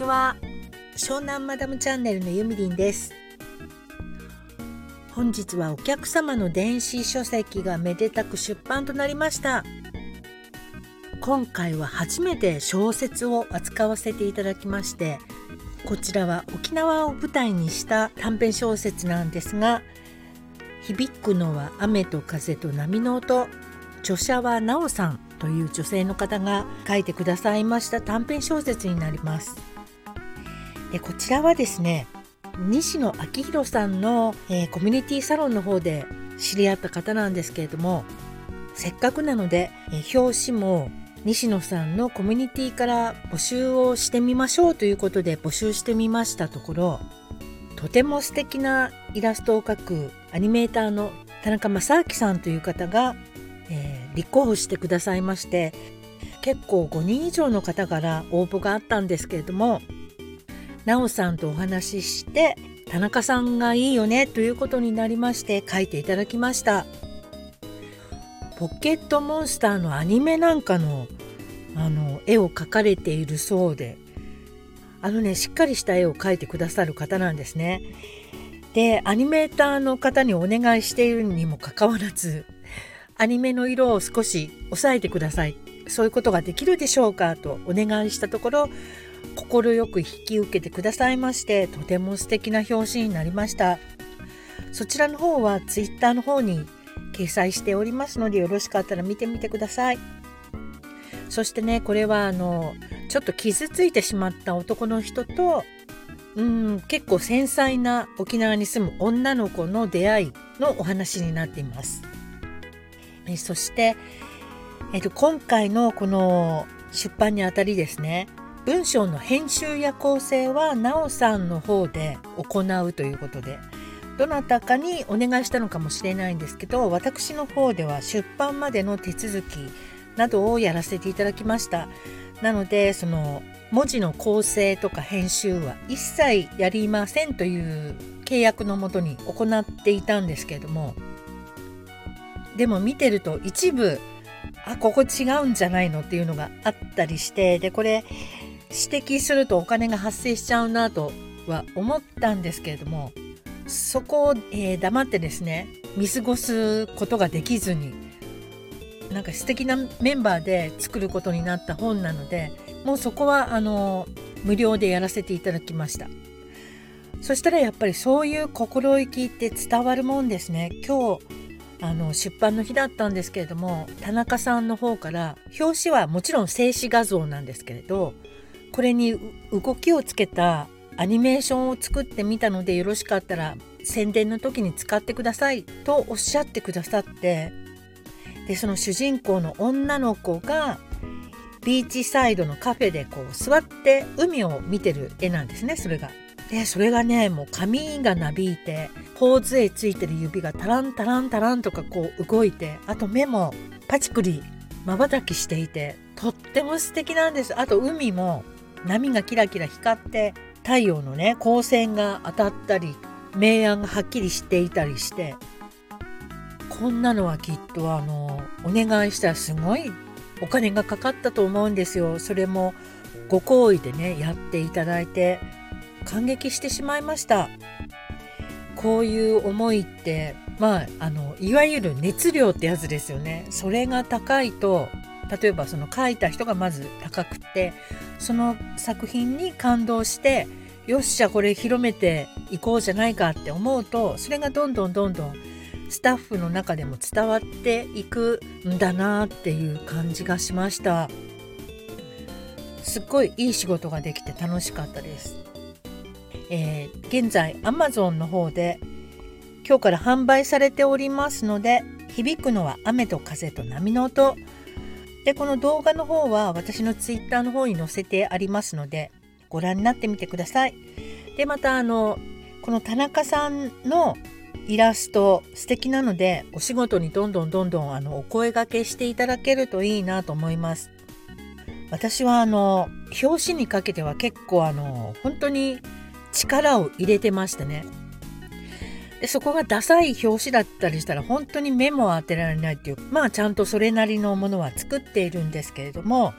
ちは湘南マダムチャンネルのゆみりんです。本日はお客様の電子書籍がめでたく出版となりました。今回は初めて小説を扱わせていただきましてこちらは沖縄を舞台にした短編小説なんですが響くのは雨と風と波の音著者はなおさんという女性の方が書いてくださいました短編小説になります。でこちらはですね西野昭弘さんの、えー、コミュニティサロンの方で知り合った方なんですけれどもせっかくなので、えー、表紙も西野さんのコミュニティから募集をしてみましょうということで募集してみましたところとても素敵なイラストを描くアニメーターの田中正明さんという方が、えー、立候補してくださいまして結構5人以上の方から応募があったんですけれどもなおさんとお話しして田中さんがいいよねということになりまして書いていただきました。ポケットモンスターのアニメなんかのあの絵を描かれているそうであのねしっかりした絵を描いてくださる方なんですね。でアニメーターの方にお願いしているにもかかわらずアニメの色を少し抑えてください。そういうことができるでしょうかとお願いしたところ快く引き受けてくださいましてとても素敵な表紙になりました。そちらの方は Twitter の方に掲載しておりますのでよろしかったら見てみてください。そしてねこれはあのちょっと傷ついてしまった男の人とうん結構繊細な沖縄に住む女の子の出会いのお話になっています。えそして、えっと、今回のこの出版にあたりですね文章の編集や構成はなおさんの方で行うということでどなたかにお願いしたのかもしれないんですけど私の方では出版までの手続きなどをやらせていただきました。なのでその文字の構成とか編集は一切やりませんという契約のもとに行っていたんですけれどもでも見てると一部あここ違うんじゃないのっていうのがあったりしてでこれ指摘するとお金が発生しちゃうなとは思ったんですけれどもそこを、えー、黙ってですね見過ごすことができずになんか素敵なメンバーで作ることになった本なのでもうそこはあの無料でやらせていただきました。そしたらやっぱりそういう心意気って伝わるもんですね。今日あの出版の日だったんですけれども田中さんの方から表紙はもちろん静止画像なんですけれどこれに動きをつけたアニメーションを作ってみたのでよろしかったら宣伝の時に使ってくださいとおっしゃってくださってでその主人公の女の子がビーチサイドのカフェでこう座って海を見てる絵なんですねそれが。でそれがねもう髪がなびいて頬杖ついてる指がタランタランタランとかこう動いてあと目もパチクリまばたきしていてとっても素敵なんです。あと海も波がキラキラ光って太陽のね光線が当たったり明暗がはっきりしていたりしてこんなのはきっとあのお願いしたらすごいお金がかかったと思うんですよ。それもご好意でねやっていただいて感激してしまいました。こういう思いってまああのいわゆる熱量ってやつですよね。それが高いと例えばその書いた人がまず高くってその作品に感動してよっしゃこれ広めていこうじゃないかって思うとそれがどんどんどんどんスタッフの中でも伝わっていくんだなっていう感じがしました。すっごいいい仕事ができて楽しかったです、えー、現在 Amazon の方で今日から販売されておりますので響くのは雨と風と波の音でこの動画の方は私の Twitter の方に載せてありますのでご覧になってみてください。でまたあのこの田中さんのイラスト素敵なのでお仕事にどんどんどんどんあのお声がけしていただけるといいなと思います。私はあの表紙にかけては結構あの本当に力を入れてましてねでそこがダサい表紙だったりしたら本当に目も当てられないっていうまあちゃんとそれなりのものは作っているんですけれども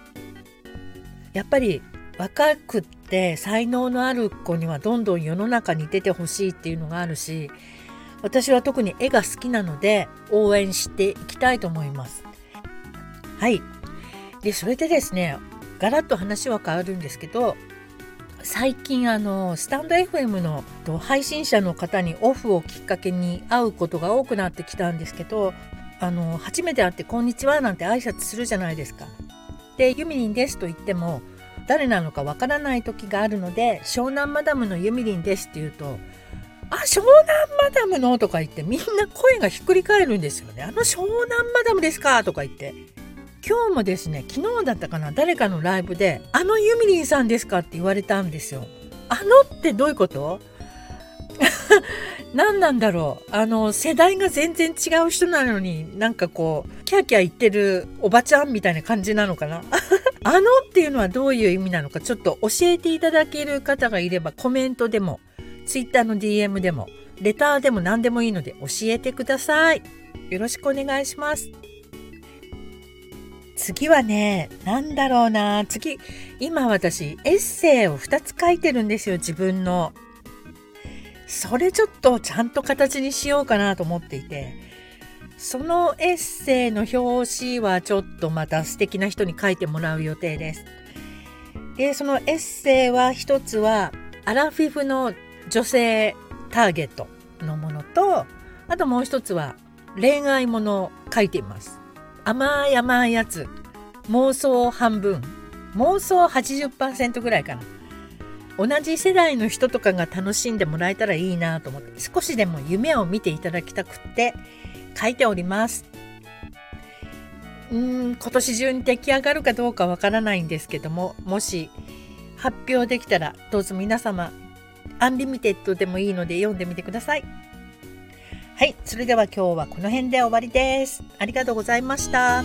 やっぱり若くって才能のある子にはどんどん世の中に出てほしいっていうのがあるし私は特に絵が好きなので応援していきたいと思います。はいでそれでですねガラッと話は変わるんですけど最近あのスタンド FM の配信者の方にオフをきっかけに会うことが多くなってきたんですけどあの初めて会って「こんにちは」なんて挨拶するじゃないですか。で「ユミリンです」と言っても誰なのかわからない時があるので「湘南マダムのユミリンです」って言うと「あ湘南マダムの?」とか言ってみんな声がひっくり返るんですよね。あの湘南マダムですか？とか言って今日もですね昨日だったかな誰かのライブで「あのユミリンさんですか?」って言われたんですよ。あのってどういうこと？何なんだろう？あの世代が全然違う人なのになんかこうキャーキャー言ってるおばちゃんみたいな感じなのかな？あのっていうのはどういう意味なのかちょっと教えていただける方がいればコメントでも Twitter の DM でもレターでも何でもいいので教えてください。よろしくお願いします。次はね、何だろうな。次、今私、エッセイを2つ書いてるんですよ、自分の。それちょっとちゃんと形にしようかなと思っていて。そのエッセイの表紙はちょっとまた素敵な人に書いてもらう予定です。で、そのエッセイは一つはアラフィフの女性ターゲットのものと、あともう一つは恋愛ものを書いています。甘い甘いやつ妄想半分妄想80%ぐらいかな同じ世代の人とかが楽しんでもらえたらいいなと思って少しでも夢を見ていただきたくって書いておりますうーん今年中に出来上がるかどうかわからないんですけどももし発表できたらどうぞ皆様アンリミテッドでもいいので読んでみてください。はい、それでは今日はこの辺で終わりです。ありがとうございました。